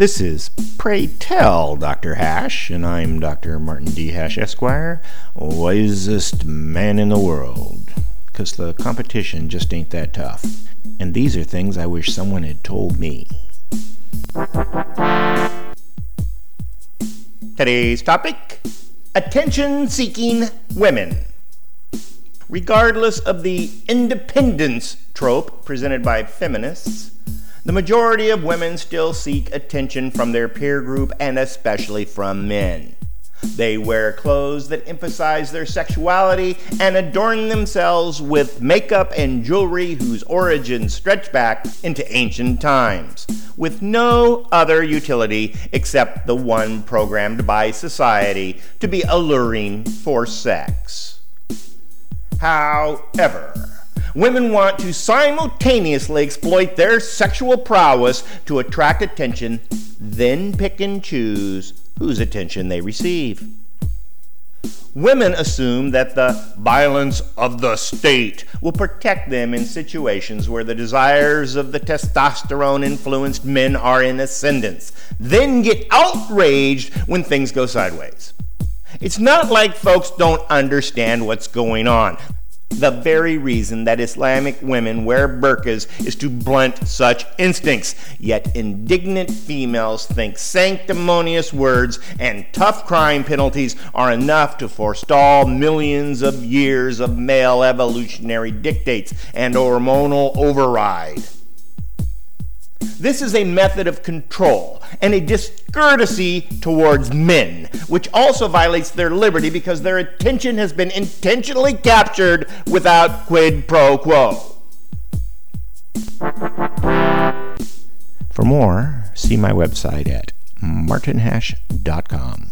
This is Pray Tell Dr. Hash, and I'm Dr. Martin D. Hash, Esquire, wisest man in the world. Because the competition just ain't that tough. And these are things I wish someone had told me. Today's topic attention seeking women. Regardless of the independence trope presented by feminists, the majority of women still seek attention from their peer group and especially from men. They wear clothes that emphasize their sexuality and adorn themselves with makeup and jewelry whose origins stretch back into ancient times, with no other utility except the one programmed by society to be alluring for sex. However, women want to simultaneously exploit their sexual prowess to attract attention, then pick and choose whose attention they receive. Women assume that the violence of the state will protect them in situations where the desires of the testosterone influenced men are in ascendance, then get outraged when things go sideways. It's not like folks don't understand what's going on. The very reason that Islamic women wear burqas is to blunt such instincts. Yet indignant females think sanctimonious words and tough crime penalties are enough to forestall millions of years of male evolutionary dictates and hormonal override. This is a method of control and a discourtesy towards men, which also violates their liberty because their attention has been intentionally captured without quid pro quo. For more, see my website at martinhash.com.